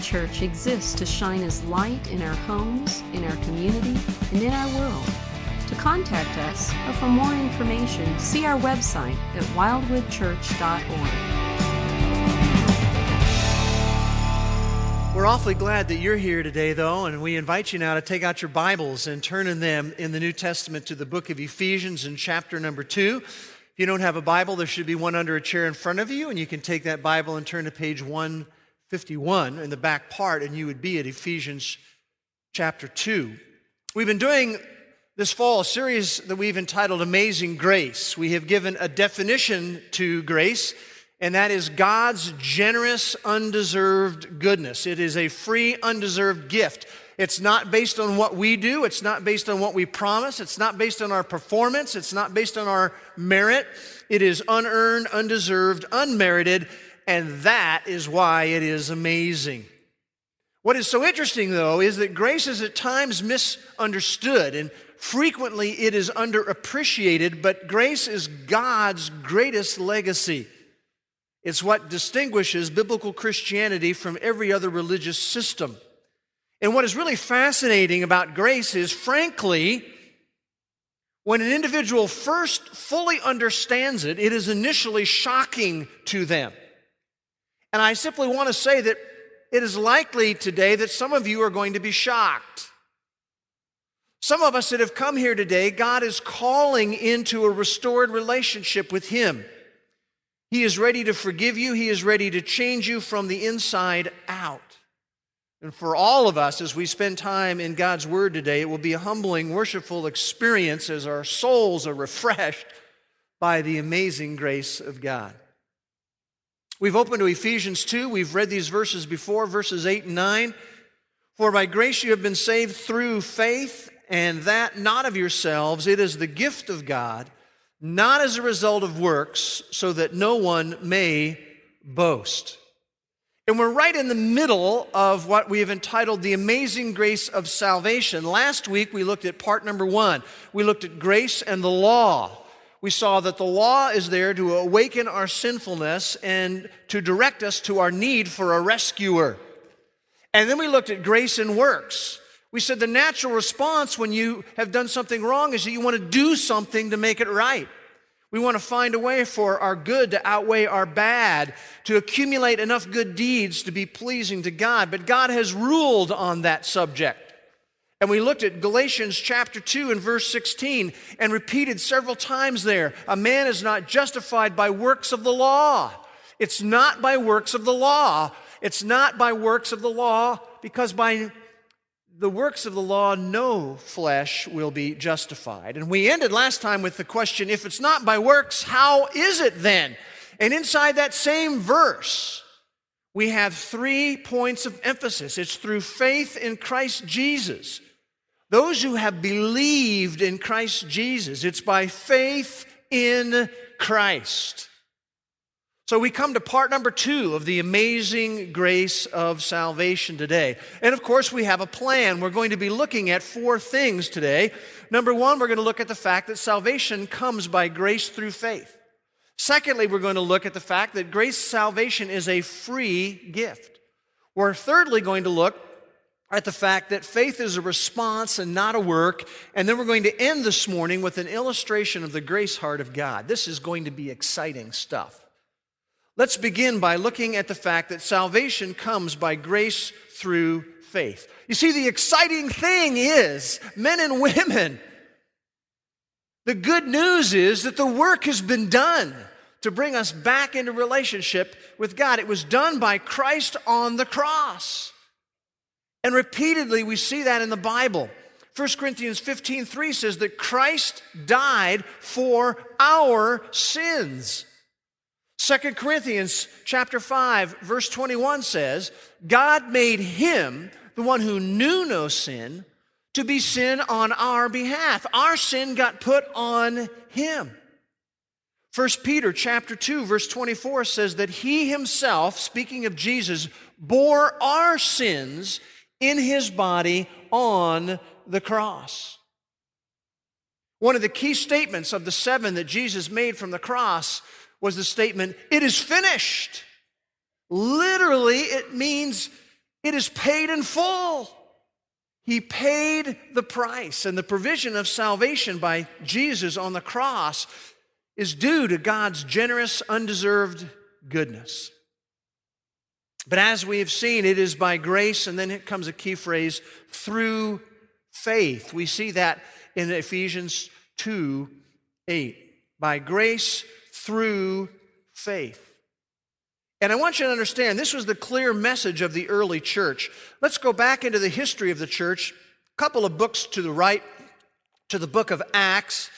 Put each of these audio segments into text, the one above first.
Church exists to shine as light in our homes, in our community, and in our world. To contact us or for more information, see our website at wildwoodchurch.org. We're awfully glad that you're here today, though, and we invite you now to take out your Bibles and turn in them in the New Testament to the book of Ephesians in chapter number two. If you don't have a Bible, there should be one under a chair in front of you, and you can take that Bible and turn to page 151 in the back part, and you would be at Ephesians chapter 2. We've been doing this fall a series that we've entitled Amazing Grace. We have given a definition to grace, and that is God's generous, undeserved goodness. It is a free, undeserved gift. It's not based on what we do. It's not based on what we promise. It's not based on our performance. It's not based on our merit. It is unearned, undeserved, unmerited, and that is why it is amazing. What is so interesting, though, is that grace is at times misunderstood, and frequently it is underappreciated, but grace is God's greatest legacy. It's what distinguishes biblical Christianity from every other religious system. And what is really fascinating about grace is, frankly, when an individual first fully understands it, it is initially shocking to them. And I simply want to say that it is likely today that some of you are going to be shocked. Some of us that have come here today, God is calling into a restored relationship with Him. He is ready to forgive you, He is ready to change you from the inside out. And for all of us, as we spend time in God's Word today, it will be a humbling, worshipful experience as our souls are refreshed by the amazing grace of God. We've opened to Ephesians 2. We've read these verses before, verses 8 and 9. For by grace you have been saved through faith, and that not of yourselves. It is the gift of God, not as a result of works, so that no one may boast. And we're right in the middle of what we have entitled The Amazing Grace of Salvation. Last week we looked at part number one. We looked at grace and the law. We saw that the law is there to awaken our sinfulness and to direct us to our need for a rescuer. And then we looked at grace and works. We said the natural response when you have done something wrong is that you want to do something to make it right. We want to find a way for our good to outweigh our bad, to accumulate enough good deeds to be pleasing to God. But God has ruled on that subject. And we looked at Galatians chapter 2 and verse 16 and repeated several times there a man is not justified by works of the law. It's not by works of the law. It's not by works of the law because by the works of the law, no flesh will be justified. And we ended last time with the question if it's not by works, how is it then? And inside that same verse, we have three points of emphasis it's through faith in Christ Jesus. Those who have believed in Christ Jesus, it's by faith in Christ. So we come to part number two of the amazing grace of salvation today. And of course, we have a plan. We're going to be looking at four things today. Number one, we're going to look at the fact that salvation comes by grace through faith. Secondly, we're going to look at the fact that grace salvation is a free gift. We're thirdly going to look at the fact that faith is a response and not a work. And then we're going to end this morning with an illustration of the grace heart of God. This is going to be exciting stuff. Let's begin by looking at the fact that salvation comes by grace through faith. You see, the exciting thing is, men and women, the good news is that the work has been done to bring us back into relationship with God. It was done by Christ on the cross. And repeatedly we see that in the Bible. 1 Corinthians 15 3 says that Christ died for our sins. 2 Corinthians chapter 5 verse 21 says, God made him, the one who knew no sin, to be sin on our behalf. Our sin got put on him. 1 Peter chapter 2 verse 24 says that he himself, speaking of Jesus, bore our sins in his body on the cross. One of the key statements of the seven that Jesus made from the cross was the statement, It is finished. Literally, it means It is paid in full. He paid the price, and the provision of salvation by Jesus on the cross is due to God's generous, undeserved goodness. But as we have seen, it is by grace, and then it comes a key phrase through faith. We see that in Ephesians 2 8. By grace through faith. And I want you to understand this was the clear message of the early church. Let's go back into the history of the church, a couple of books to the right, to the book of Acts,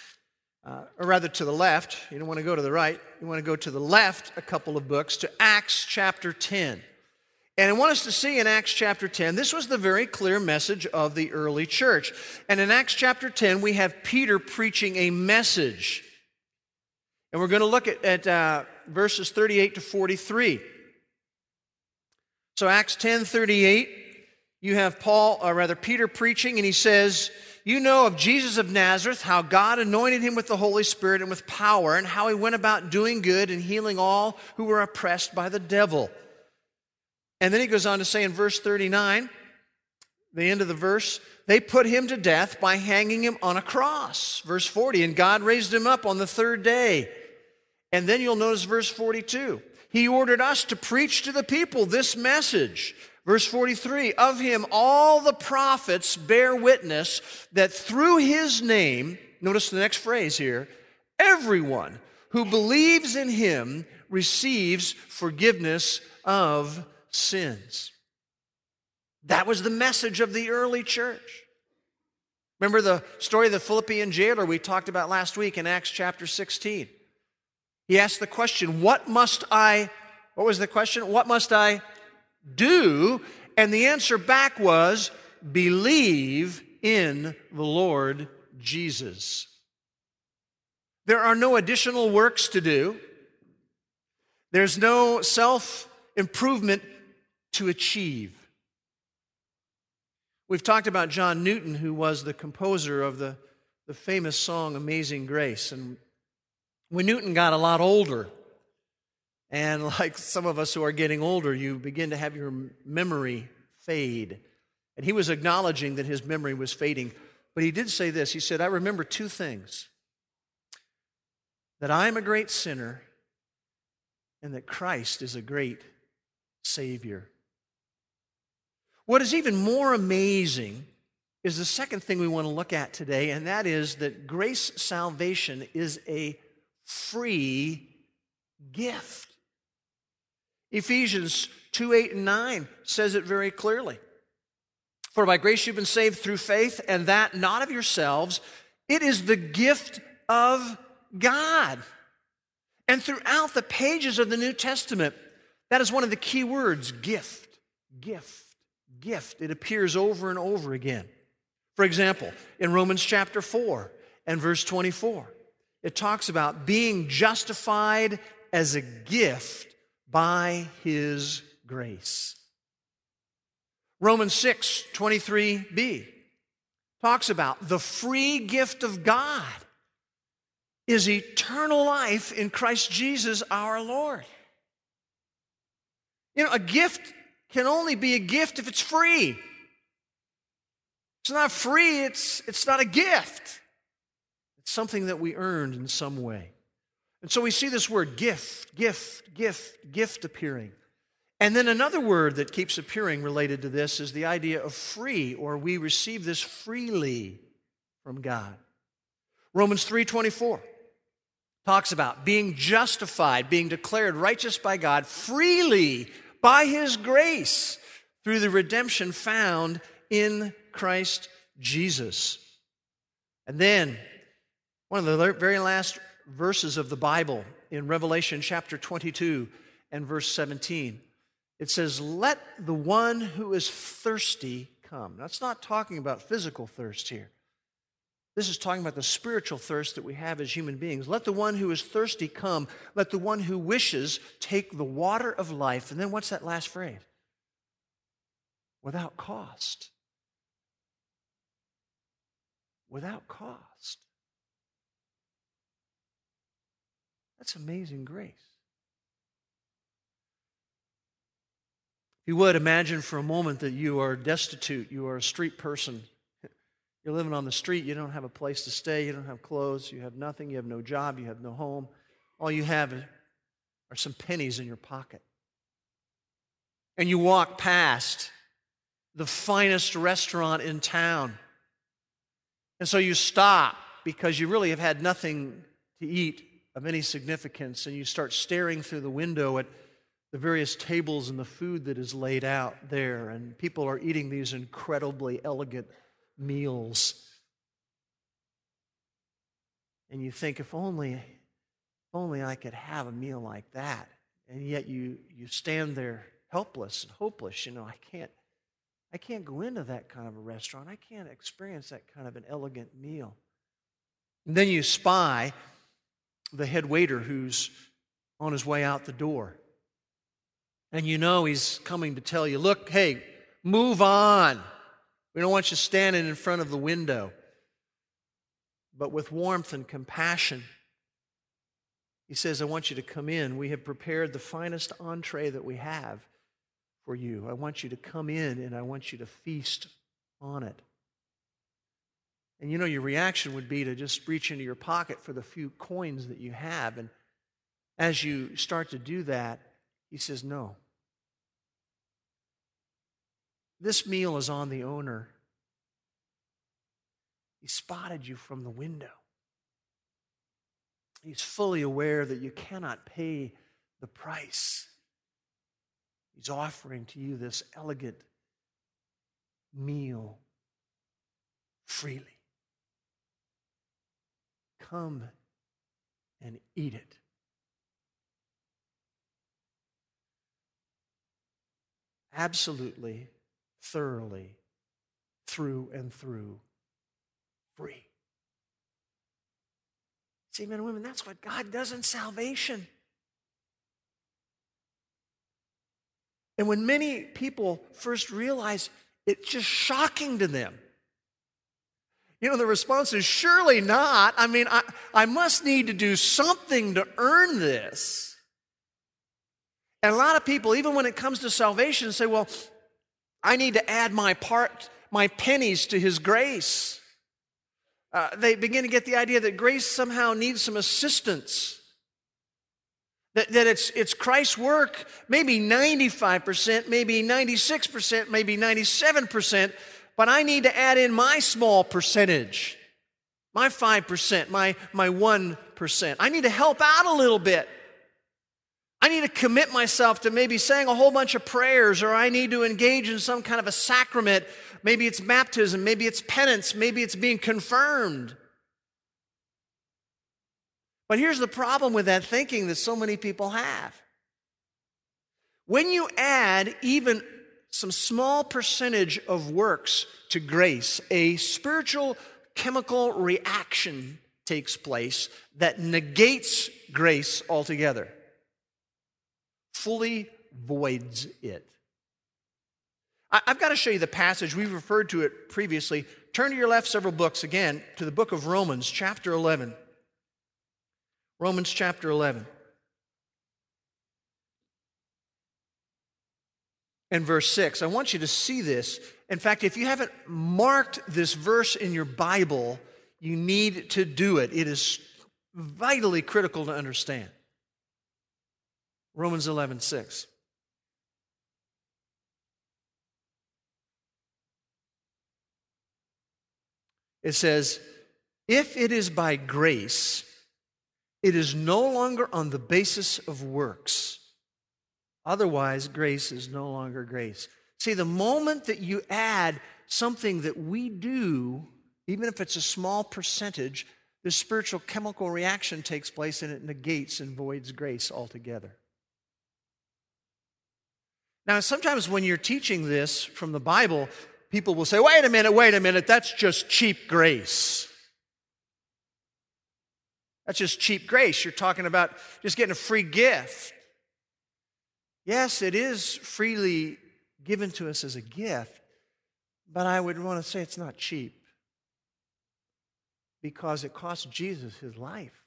uh, or rather to the left. You don't want to go to the right, you want to go to the left a couple of books to Acts chapter 10. And I want us to see in Acts chapter 10, this was the very clear message of the early church. And in Acts chapter 10, we have Peter preaching a message. And we're going to look at, at uh, verses 38 to 43. So, Acts 10 38, you have Paul, or rather Peter, preaching, and he says, You know of Jesus of Nazareth, how God anointed him with the Holy Spirit and with power, and how he went about doing good and healing all who were oppressed by the devil. And then he goes on to say in verse 39, the end of the verse, they put him to death by hanging him on a cross. Verse 40, and God raised him up on the third day. And then you'll notice verse 42. He ordered us to preach to the people this message. Verse 43 Of him all the prophets bear witness that through his name, notice the next phrase here, everyone who believes in him receives forgiveness of sins. That was the message of the early church. Remember the story of the Philippian jailer we talked about last week in Acts chapter 16? He asked the question, What must I, what was the question? What must I do? And the answer back was, Believe in the Lord Jesus. There are no additional works to do. There's no self improvement to achieve. We've talked about John Newton, who was the composer of the, the famous song Amazing Grace. And when Newton got a lot older, and like some of us who are getting older, you begin to have your memory fade. And he was acknowledging that his memory was fading. But he did say this He said, I remember two things that I am a great sinner and that Christ is a great Savior. What is even more amazing is the second thing we want to look at today, and that is that grace salvation is a free gift. Ephesians 2 8 and 9 says it very clearly. For by grace you've been saved through faith, and that not of yourselves. It is the gift of God. And throughout the pages of the New Testament, that is one of the key words gift, gift, gift. It appears over and over again. For example, in Romans chapter 4 and verse 24, it talks about being justified as a gift by his grace. Romans 6 23b talks about the free gift of God is eternal life in Christ Jesus our Lord. You know, a gift can only be a gift if it's free. It's not free, it's, it's not a gift. It's something that we earned in some way. And so we see this word gift, gift, gift, gift appearing. And then another word that keeps appearing related to this is the idea of free, or we receive this freely from God. Romans 3:24 talks about being justified, being declared righteous by God freely by his grace through the redemption found in Christ Jesus. And then one of the very last verses of the Bible in Revelation chapter 22 and verse 17. It says, Let the one who is thirsty come. That's not talking about physical thirst here. This is talking about the spiritual thirst that we have as human beings. Let the one who is thirsty come. Let the one who wishes take the water of life. And then what's that last phrase? Without cost. Without cost. That's amazing grace. If you would, imagine for a moment that you are destitute, you are a street person. You're living on the street, you don't have a place to stay, you don't have clothes, you have nothing, you have no job, you have no home. All you have are some pennies in your pocket. And you walk past the finest restaurant in town. And so you stop because you really have had nothing to eat of any significance, and you start staring through the window at the various tables and the food that is laid out there, and people are eating these incredibly elegant meals. And you think, if only, if only I could have a meal like that. And yet you, you stand there helpless and hopeless. You know, I can't, I can't go into that kind of a restaurant. I can't experience that kind of an elegant meal. And then you spy the head waiter who's on his way out the door. And you know he's coming to tell you, look, hey, move on. We don't want you standing in front of the window. But with warmth and compassion, he says, I want you to come in. We have prepared the finest entree that we have for you. I want you to come in and I want you to feast on it. And you know, your reaction would be to just reach into your pocket for the few coins that you have. And as you start to do that, he says, No. This meal is on the owner. He spotted you from the window. He's fully aware that you cannot pay the price. He's offering to you this elegant meal freely. Come and eat it. Absolutely thoroughly, through and through, free. See, men and women, that's what God does in salvation. And when many people first realize, it's just shocking to them. You know, the response is surely not. I mean, I, I must need to do something to earn this. And a lot of people, even when it comes to salvation, say, well, I need to add my part, my pennies to his grace. Uh, they begin to get the idea that grace somehow needs some assistance. That, that it's, it's Christ's work, maybe 95%, maybe 96%, maybe 97%, but I need to add in my small percentage, my 5%, my, my 1%. I need to help out a little bit. I need to commit myself to maybe saying a whole bunch of prayers, or I need to engage in some kind of a sacrament. Maybe it's baptism, maybe it's penance, maybe it's being confirmed. But here's the problem with that thinking that so many people have. When you add even some small percentage of works to grace, a spiritual chemical reaction takes place that negates grace altogether fully voids it. I've got to show you the passage. We've referred to it previously. Turn to your left several books again to the book of Romans, chapter 11. Romans, chapter 11. And verse 6. I want you to see this. In fact, if you haven't marked this verse in your Bible, you need to do it. It is vitally critical to understand. Romans 11, 6. It says, If it is by grace, it is no longer on the basis of works. Otherwise, grace is no longer grace. See, the moment that you add something that we do, even if it's a small percentage, the spiritual chemical reaction takes place and it negates and voids grace altogether. Now, sometimes when you're teaching this from the Bible, people will say, wait a minute, wait a minute, that's just cheap grace. That's just cheap grace. You're talking about just getting a free gift. Yes, it is freely given to us as a gift, but I would want to say it's not cheap because it cost Jesus his life.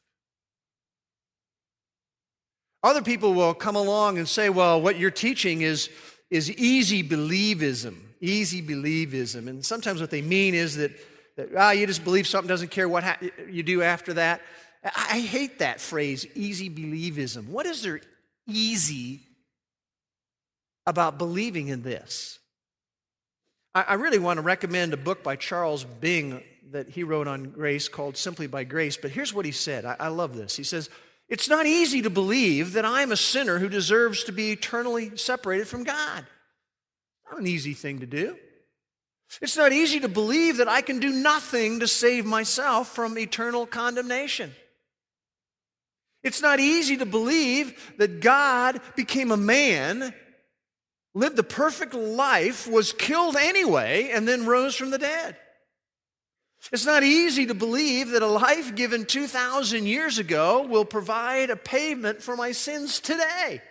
Other people will come along and say, well, what you're teaching is, is easy believism. Easy believism. And sometimes what they mean is that, that ah, you just believe something, doesn't care what ha- you do after that. I, I hate that phrase, easy believism. What is there easy about believing in this? I, I really want to recommend a book by Charles Bing that he wrote on grace called Simply by Grace. But here's what he said. I, I love this. He says, It's not easy to believe that I'm a sinner who deserves to be eternally separated from God. Not an easy thing to do. It's not easy to believe that I can do nothing to save myself from eternal condemnation. It's not easy to believe that God became a man, lived the perfect life, was killed anyway, and then rose from the dead. It's not easy to believe that a life given 2,000 years ago will provide a payment for my sins today.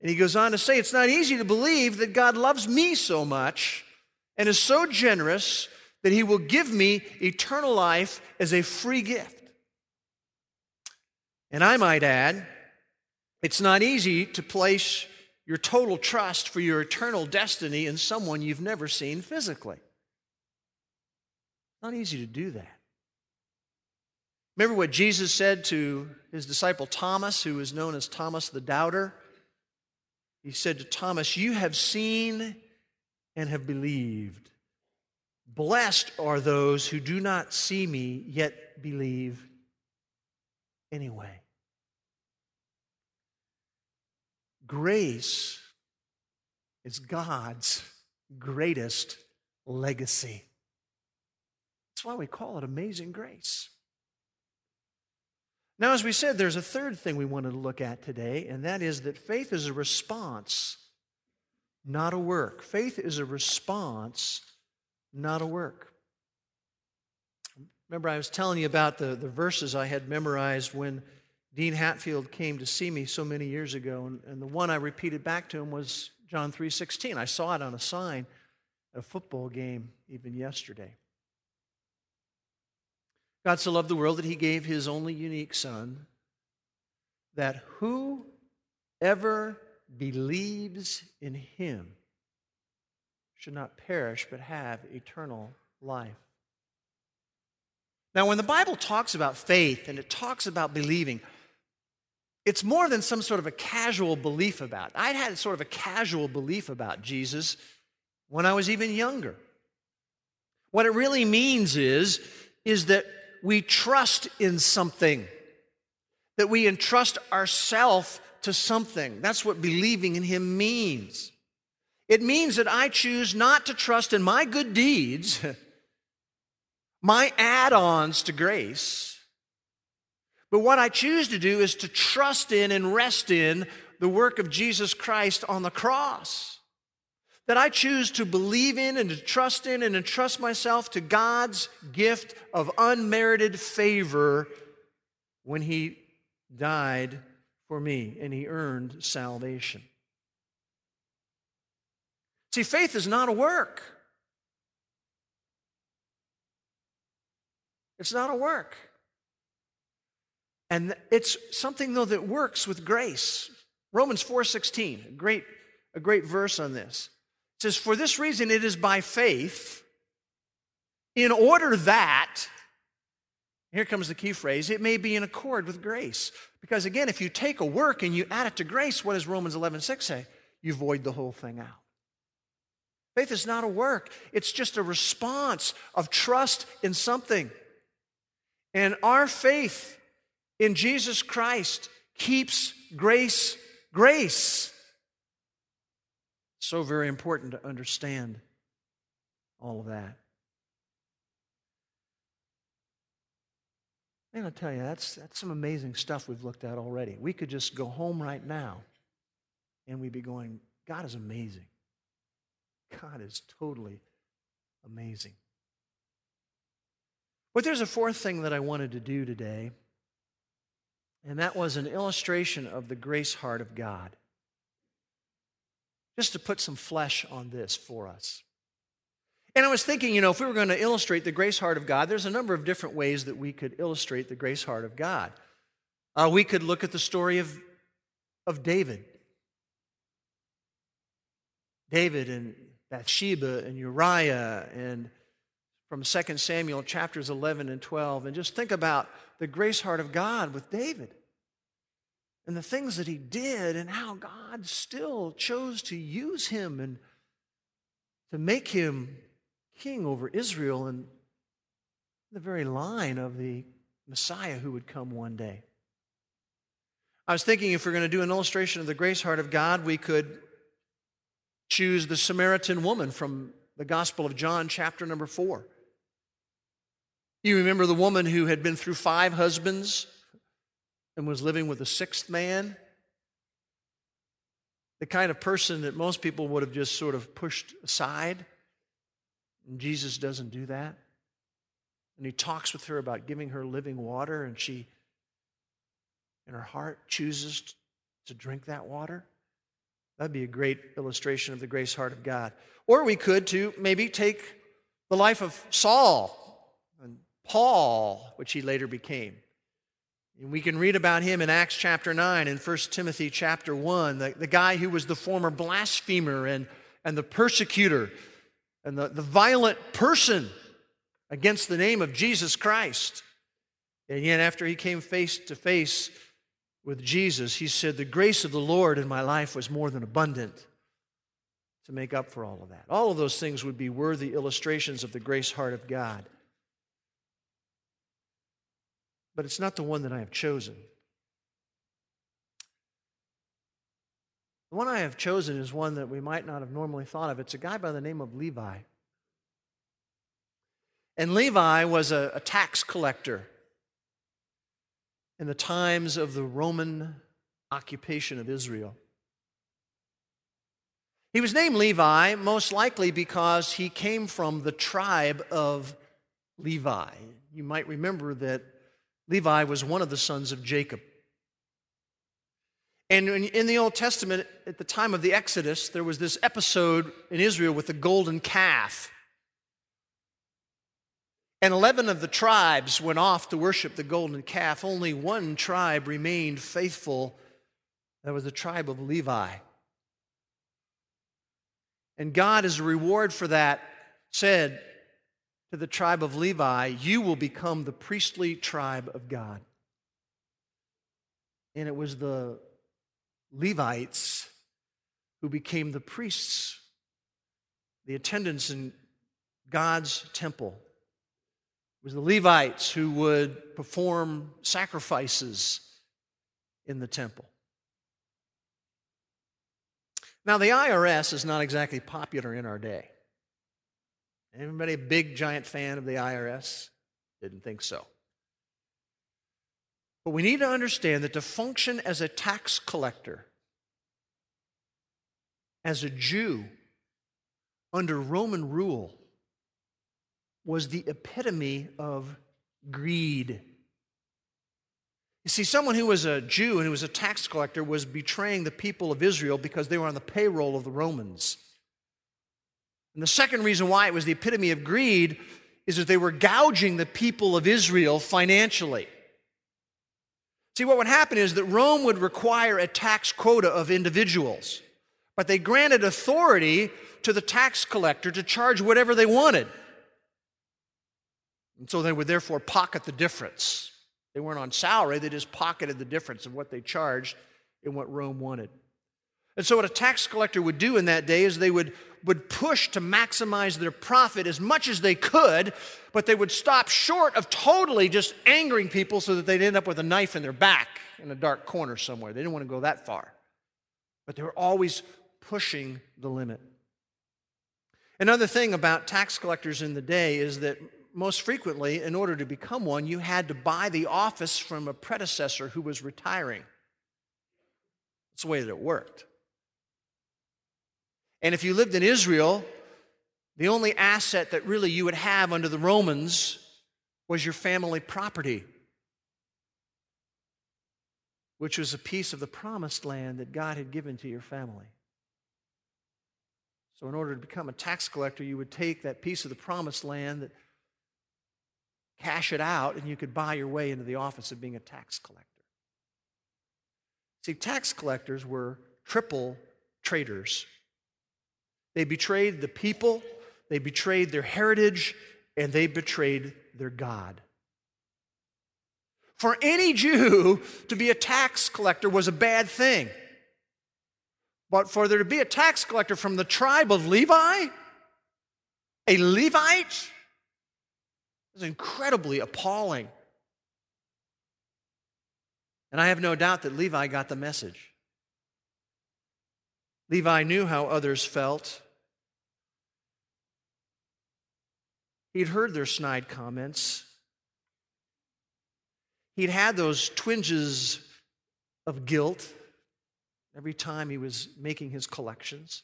And he goes on to say, It's not easy to believe that God loves me so much and is so generous that he will give me eternal life as a free gift. And I might add, it's not easy to place your total trust for your eternal destiny in someone you've never seen physically. Not easy to do that. Remember what Jesus said to his disciple Thomas, who is known as Thomas the Doubter? He said to Thomas, You have seen and have believed. Blessed are those who do not see me, yet believe anyway. Grace is God's greatest legacy. That's why we call it amazing grace. Now, as we said, there's a third thing we wanted to look at today, and that is that faith is a response, not a work. Faith is a response, not a work. Remember, I was telling you about the, the verses I had memorized when Dean Hatfield came to see me so many years ago, and, and the one I repeated back to him was John 3.16. I saw it on a sign at a football game even yesterday. God so loved the world that he gave his only unique Son, that whoever believes in him should not perish but have eternal life. Now, when the Bible talks about faith and it talks about believing, it's more than some sort of a casual belief about. I'd had sort of a casual belief about Jesus when I was even younger. What it really means is, is that we trust in something, that we entrust ourselves to something. That's what believing in Him means. It means that I choose not to trust in my good deeds, my add ons to grace, but what I choose to do is to trust in and rest in the work of Jesus Christ on the cross that I choose to believe in and to trust in and entrust myself to God's gift of unmerited favor when He died for me and He earned salvation. See, faith is not a work. It's not a work. And it's something though that works with grace. Romans 4:16, a great a great verse on this says, For this reason it is by faith, in order that, here comes the key phrase, it may be in accord with grace. Because again, if you take a work and you add it to grace, what does Romans 11 6 say? You void the whole thing out. Faith is not a work, it's just a response of trust in something. And our faith in Jesus Christ keeps grace grace. So very important to understand all of that. And I'll tell you, that's, that's some amazing stuff we've looked at already. We could just go home right now and we'd be going, God is amazing. God is totally amazing. But there's a fourth thing that I wanted to do today, and that was an illustration of the grace heart of God just to put some flesh on this for us. And I was thinking, you know, if we were going to illustrate the grace heart of God, there's a number of different ways that we could illustrate the grace heart of God. Uh, we could look at the story of, of David. David and Bathsheba and Uriah and from 2 Samuel chapters 11 and 12 and just think about the grace heart of God with David and the things that he did and how God still chose to use him and to make him king over Israel and the very line of the Messiah who would come one day. I was thinking if we're going to do an illustration of the grace heart of God, we could choose the Samaritan woman from the Gospel of John, chapter number four. You remember the woman who had been through five husbands and was living with a sixth man? The kind of person that most people would have just sort of pushed aside. And Jesus doesn't do that. And he talks with her about giving her living water, and she, in her heart, chooses to drink that water. That'd be a great illustration of the grace heart of God. Or we could, to maybe take the life of Saul and Paul, which he later became. And we can read about him in Acts chapter 9 and 1 Timothy chapter 1, the, the guy who was the former blasphemer and, and the persecutor and the, the violent person against the name of Jesus Christ. And yet, after he came face to face with Jesus, he said, The grace of the Lord in my life was more than abundant to make up for all of that. All of those things would be worthy illustrations of the grace heart of God. But it's not the one that I have chosen. The one I have chosen is one that we might not have normally thought of. It's a guy by the name of Levi. And Levi was a, a tax collector in the times of the Roman occupation of Israel. He was named Levi most likely because he came from the tribe of Levi. You might remember that Levi was one of the sons of Jacob. And in the Old Testament, at the time of the Exodus, there was this episode in Israel with the golden calf. And 11 of the tribes went off to worship the golden calf. Only one tribe remained faithful. That was the tribe of Levi. And God, as a reward for that, said to the tribe of Levi, You will become the priestly tribe of God. And it was the Levites who became the priests, the attendants in God's temple It was the Levites who would perform sacrifices in the temple. Now, the IRS is not exactly popular in our day. Anybody a big, giant fan of the IRS? Didn't think so. But we need to understand that to function as a tax collector, as a Jew under Roman rule, was the epitome of greed. You see, someone who was a Jew and who was a tax collector was betraying the people of Israel because they were on the payroll of the Romans. And the second reason why it was the epitome of greed is that they were gouging the people of Israel financially. See, what would happen is that Rome would require a tax quota of individuals, but they granted authority to the tax collector to charge whatever they wanted. And so they would therefore pocket the difference. They weren't on salary, they just pocketed the difference of what they charged and what Rome wanted. And so, what a tax collector would do in that day is they would, would push to maximize their profit as much as they could, but they would stop short of totally just angering people so that they'd end up with a knife in their back in a dark corner somewhere. They didn't want to go that far. But they were always pushing the limit. Another thing about tax collectors in the day is that most frequently, in order to become one, you had to buy the office from a predecessor who was retiring. That's the way that it worked. And if you lived in Israel, the only asset that really you would have under the Romans was your family property, which was a piece of the promised land that God had given to your family. So, in order to become a tax collector, you would take that piece of the promised land that cash it out, and you could buy your way into the office of being a tax collector. See, tax collectors were triple traitors. They betrayed the people, they betrayed their heritage, and they betrayed their God. For any Jew to be a tax collector was a bad thing. But for there to be a tax collector from the tribe of Levi, a Levite, is incredibly appalling. And I have no doubt that Levi got the message. Levi knew how others felt. He'd heard their snide comments. He'd had those twinges of guilt every time he was making his collections.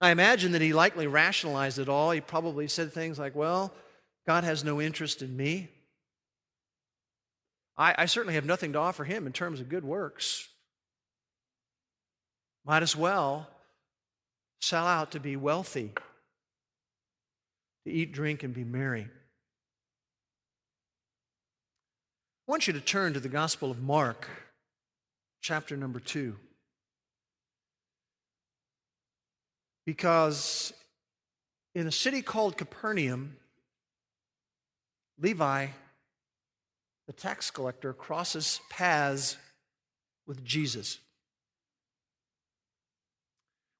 I imagine that he likely rationalized it all. He probably said things like, Well, God has no interest in me. I, I certainly have nothing to offer him in terms of good works. Might as well sell out to be wealthy, to eat, drink, and be merry. I want you to turn to the Gospel of Mark, chapter number two. Because in a city called Capernaum, Levi, the tax collector, crosses paths with Jesus.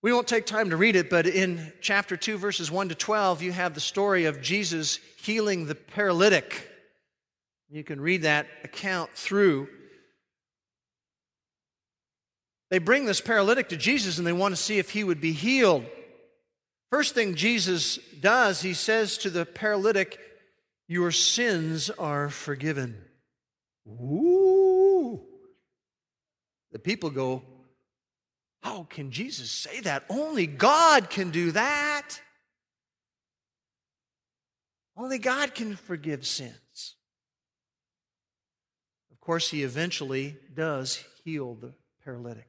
We won't take time to read it, but in chapter 2, verses 1 to 12, you have the story of Jesus healing the paralytic. You can read that account through. They bring this paralytic to Jesus and they want to see if he would be healed. First thing Jesus does, he says to the paralytic, Your sins are forgiven. Ooh. The people go, how can Jesus say that? Only God can do that. Only God can forgive sins. Of course, he eventually does heal the paralytic.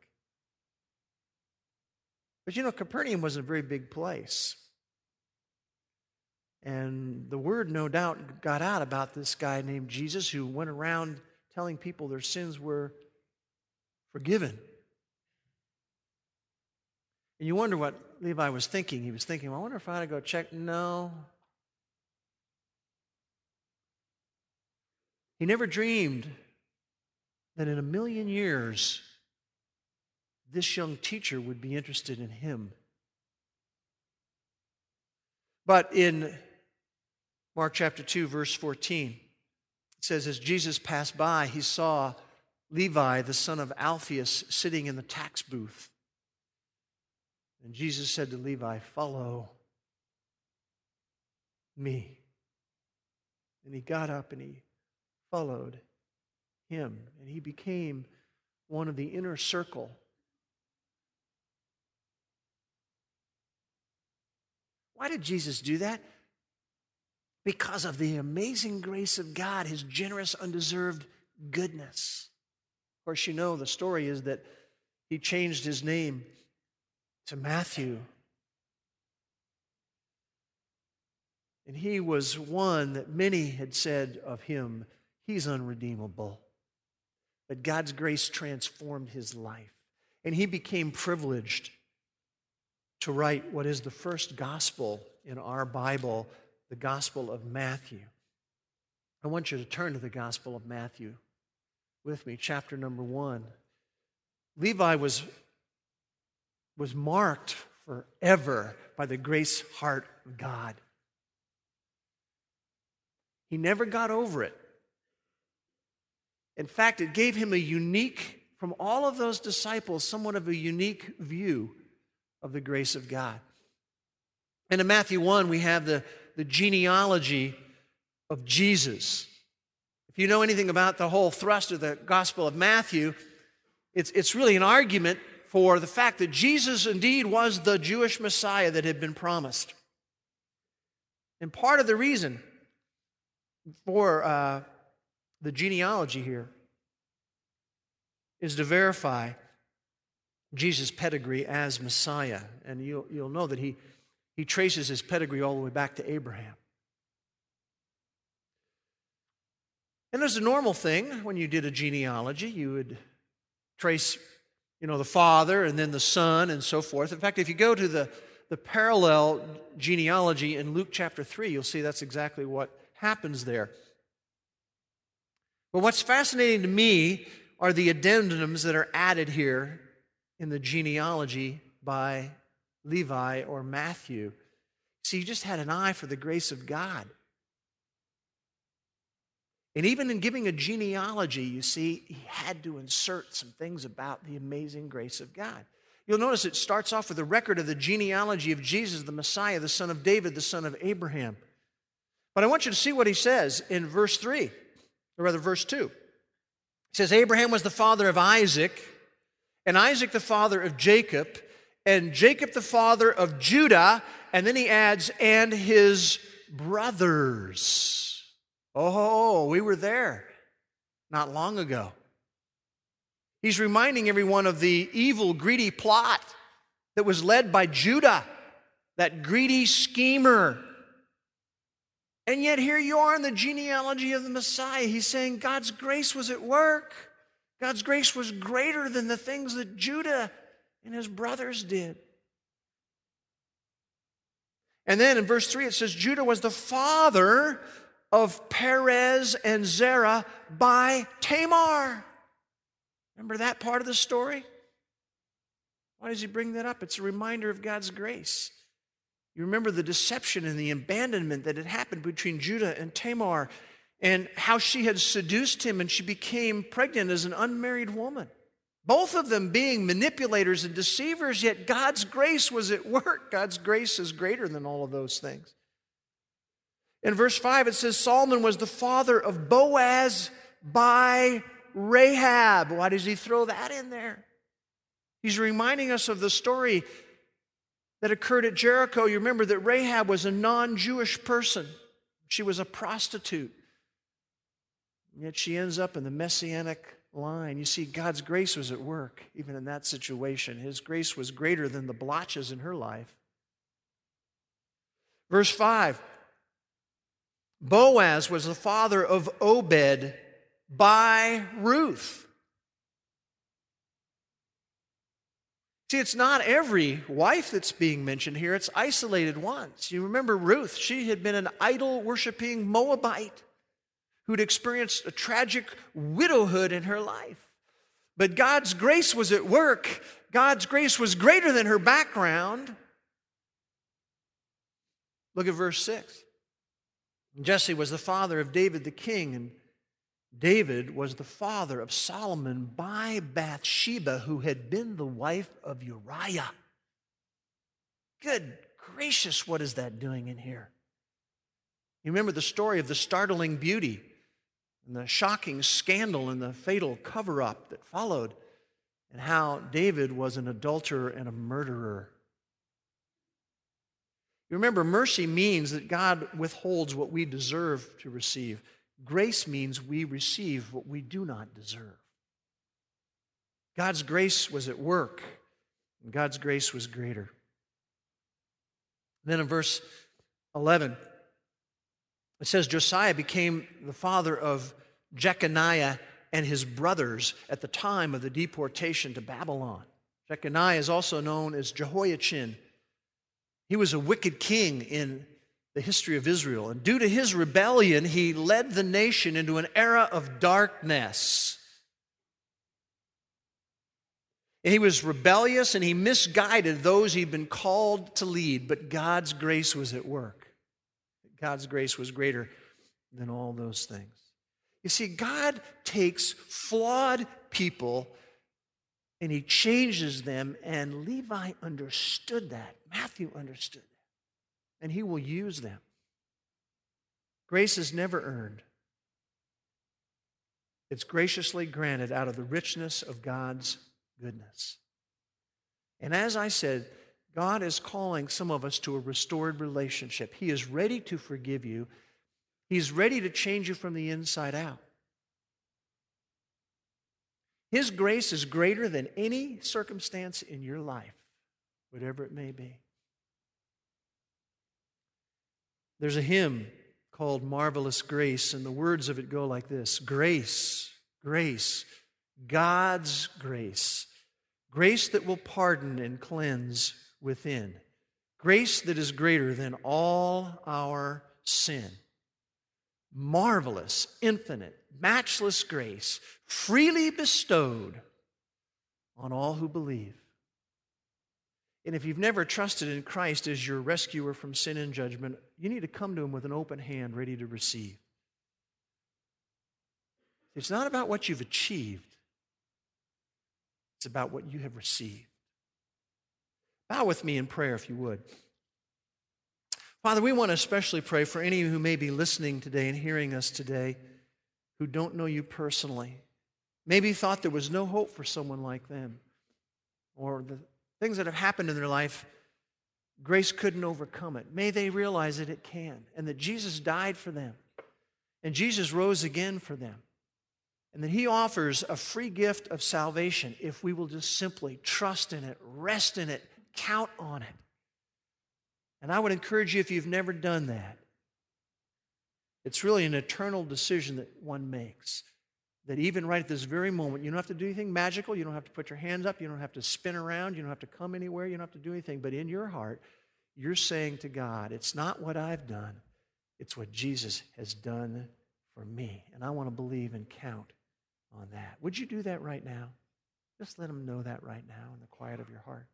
But you know, Capernaum was a very big place. And the word, no doubt, got out about this guy named Jesus who went around telling people their sins were forgiven. And you wonder what Levi was thinking. He was thinking, well, I wonder if I ought to go check. No. He never dreamed that in a million years, this young teacher would be interested in him. But in Mark chapter 2, verse 14, it says, As Jesus passed by, he saw Levi, the son of Alphaeus, sitting in the tax booth. And Jesus said to Levi, Follow me. And he got up and he followed him. And he became one of the inner circle. Why did Jesus do that? Because of the amazing grace of God, his generous, undeserved goodness. Of course, you know the story is that he changed his name to Matthew. And he was one that many had said of him, he's unredeemable. But God's grace transformed his life. And he became privileged to write what is the first gospel in our Bible, the Gospel of Matthew. I want you to turn to the Gospel of Matthew with me, chapter number one. Levi was was marked forever by the grace heart of God. He never got over it. In fact, it gave him a unique, from all of those disciples, somewhat of a unique view of the grace of God. And in Matthew 1, we have the, the genealogy of Jesus. If you know anything about the whole thrust of the Gospel of Matthew, it's, it's really an argument for the fact that Jesus indeed was the Jewish Messiah that had been promised. And part of the reason for uh, the genealogy here is to verify Jesus' pedigree as Messiah. And you'll, you'll know that he, he traces his pedigree all the way back to Abraham. And as a normal thing, when you did a genealogy, you would trace you know, the Father and then the Son and so forth. In fact, if you go to the, the parallel genealogy in Luke chapter 3, you'll see that's exactly what happens there. But what's fascinating to me are the addendums that are added here in the genealogy by Levi or Matthew. See, he just had an eye for the grace of God. And even in giving a genealogy, you see, he had to insert some things about the amazing grace of God. You'll notice it starts off with a record of the genealogy of Jesus, the Messiah, the son of David, the son of Abraham. But I want you to see what he says in verse 3, or rather, verse 2. He says, Abraham was the father of Isaac, and Isaac the father of Jacob, and Jacob the father of Judah, and then he adds, and his brothers. Oh, we were there not long ago. He's reminding everyone of the evil, greedy plot that was led by Judah, that greedy schemer. And yet, here you are in the genealogy of the Messiah. He's saying God's grace was at work. God's grace was greater than the things that Judah and his brothers did. And then in verse 3, it says Judah was the father of Perez and Zerah by Tamar. Remember that part of the story? Why does he bring that up? It's a reminder of God's grace. You remember the deception and the abandonment that had happened between Judah and Tamar, and how she had seduced him and she became pregnant as an unmarried woman. Both of them being manipulators and deceivers, yet God's grace was at work. God's grace is greater than all of those things. In verse 5, it says Salmon was the father of Boaz by Rahab. Why does he throw that in there? He's reminding us of the story that occurred at Jericho. You remember that Rahab was a non Jewish person, she was a prostitute. Yet she ends up in the messianic line. You see, God's grace was at work even in that situation. His grace was greater than the blotches in her life. Verse 5 Boaz was the father of Obed by Ruth. See, it's not every wife that's being mentioned here, it's isolated ones. You remember Ruth, she had been an idol worshiping Moabite who'd experienced a tragic widowhood in her life. But God's grace was at work, God's grace was greater than her background. Look at verse 6. Jesse was the father of David the king, and David was the father of Solomon by Bathsheba, who had been the wife of Uriah. Good gracious, what is that doing in here? You remember the story of the startling beauty and the shocking scandal and the fatal cover up that followed, and how David was an adulterer and a murderer. Remember, mercy means that God withholds what we deserve to receive. Grace means we receive what we do not deserve. God's grace was at work, and God's grace was greater. Then in verse 11, it says Josiah became the father of Jeconiah and his brothers at the time of the deportation to Babylon. Jeconiah is also known as Jehoiachin he was a wicked king in the history of Israel. And due to his rebellion, he led the nation into an era of darkness. And he was rebellious and he misguided those he'd been called to lead, but God's grace was at work. God's grace was greater than all those things. You see, God takes flawed people and he changes them, and Levi understood that. Matthew understood that. And he will use them. Grace is never earned, it's graciously granted out of the richness of God's goodness. And as I said, God is calling some of us to a restored relationship. He is ready to forgive you, He's ready to change you from the inside out. His grace is greater than any circumstance in your life, whatever it may be. There's a hymn called Marvelous Grace, and the words of it go like this Grace, grace, God's grace, grace that will pardon and cleanse within, grace that is greater than all our sin. Marvelous, infinite, matchless grace, freely bestowed on all who believe. And if you've never trusted in Christ as your rescuer from sin and judgment, you need to come to Him with an open hand, ready to receive. It's not about what you've achieved, it's about what you have received. Bow with me in prayer, if you would. Father, we want to especially pray for any who may be listening today and hearing us today who don't know you personally. Maybe thought there was no hope for someone like them, or the things that have happened in their life, grace couldn't overcome it. May they realize that it can, and that Jesus died for them, and Jesus rose again for them, and that He offers a free gift of salvation if we will just simply trust in it, rest in it, count on it. And I would encourage you, if you've never done that, it's really an eternal decision that one makes that even right at this very moment, you don't have to do anything magical. You don't have to put your hands up. You don't have to spin around. You don't have to come anywhere. You don't have to do anything. But in your heart, you're saying to God, it's not what I've done, it's what Jesus has done for me. And I want to believe and count on that. Would you do that right now? Just let him know that right now in the quiet of your heart.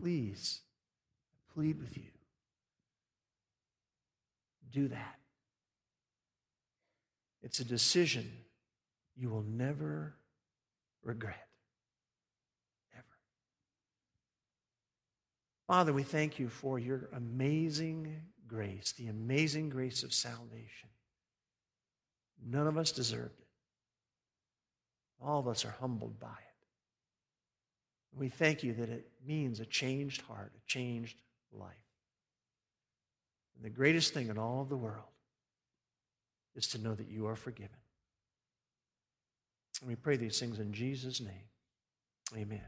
Please, I plead with you. Do that. It's a decision you will never regret. Ever. Father, we thank you for your amazing grace, the amazing grace of salvation. None of us deserved it. All of us are humbled by it. We thank you that it means a changed heart, a changed life. And the greatest thing in all of the world is to know that you are forgiven. And we pray these things in Jesus' name. Amen.